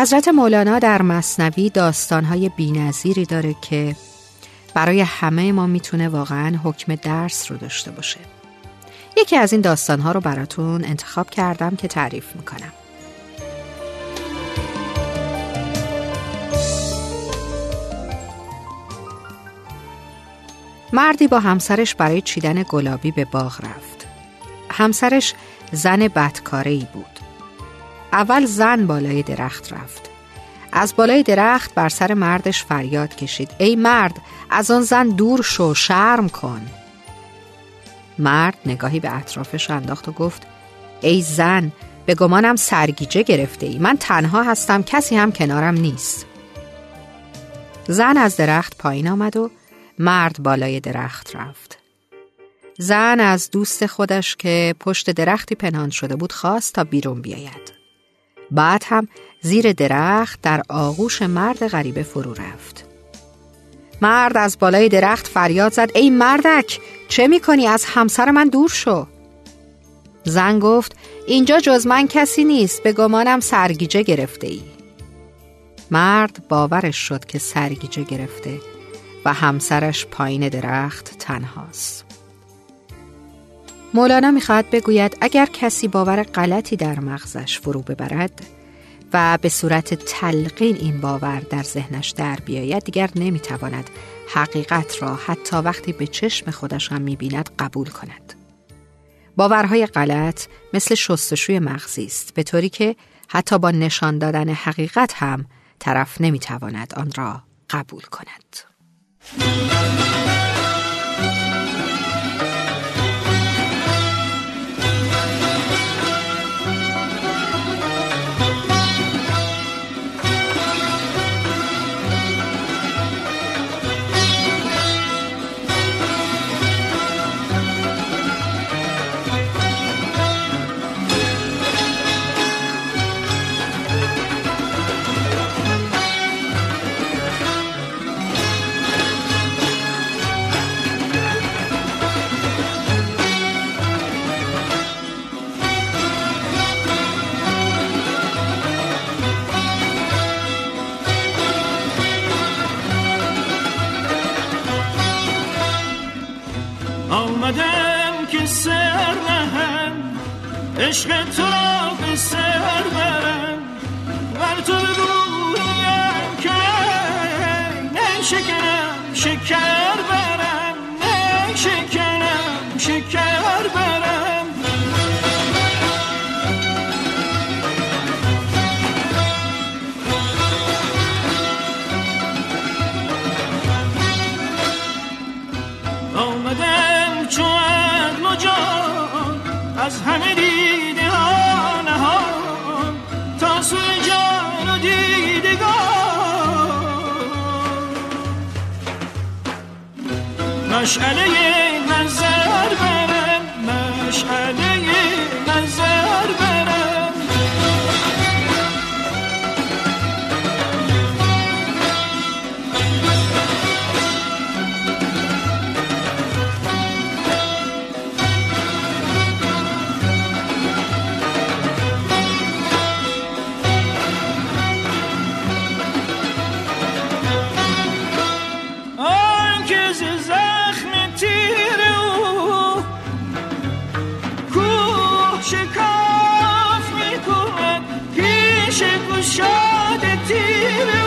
حضرت مولانا در مصنوی داستانهای بینظیری داره که برای همه ما می‌تونه واقعا حکم درس رو داشته باشه. یکی از این داستانها رو براتون انتخاب کردم که تعریف می‌کنم. مردی با همسرش برای چیدن گلابی به باغ رفت. همسرش زن بدکاره بود. اول زن بالای درخت رفت. از بالای درخت بر سر مردش فریاد کشید. ای مرد از آن زن دور شو شرم کن. مرد نگاهی به اطرافش انداخت و گفت ای زن به گمانم سرگیجه گرفته ای من تنها هستم کسی هم کنارم نیست. زن از درخت پایین آمد و مرد بالای درخت رفت. زن از دوست خودش که پشت درختی پنهان شده بود خواست تا بیرون بیاید. بعد هم زیر درخت در آغوش مرد غریبه فرو رفت. مرد از بالای درخت فریاد زد ای مردک چه می‌کنی؟ از همسر من دور شو. زن گفت اینجا جز من کسی نیست به گمانم سرگیجه گرفته ای مرد باورش شد که سرگیجه گرفته و همسرش پایین درخت تنهاست. مولانا می‌خواهد بگوید اگر کسی باور غلطی در مغزش فرو ببرد و به صورت تلقین این باور در ذهنش در بیاید دیگر نمی‌تواند حقیقت را حتی وقتی به چشم خودش هم می‌بیند قبول کند. باورهای غلط مثل شستشوی مغزی است به طوری که حتی با نشان دادن حقیقت هم طرف نمی‌تواند آن را قبول کند. آمدم که سر نهم عشق تو را به سر برم. بر تو بگویم که نه شکرم شکر. از همه دیده ها نهان تا سوی جان و دیدگان. مشعله نظر Hasretim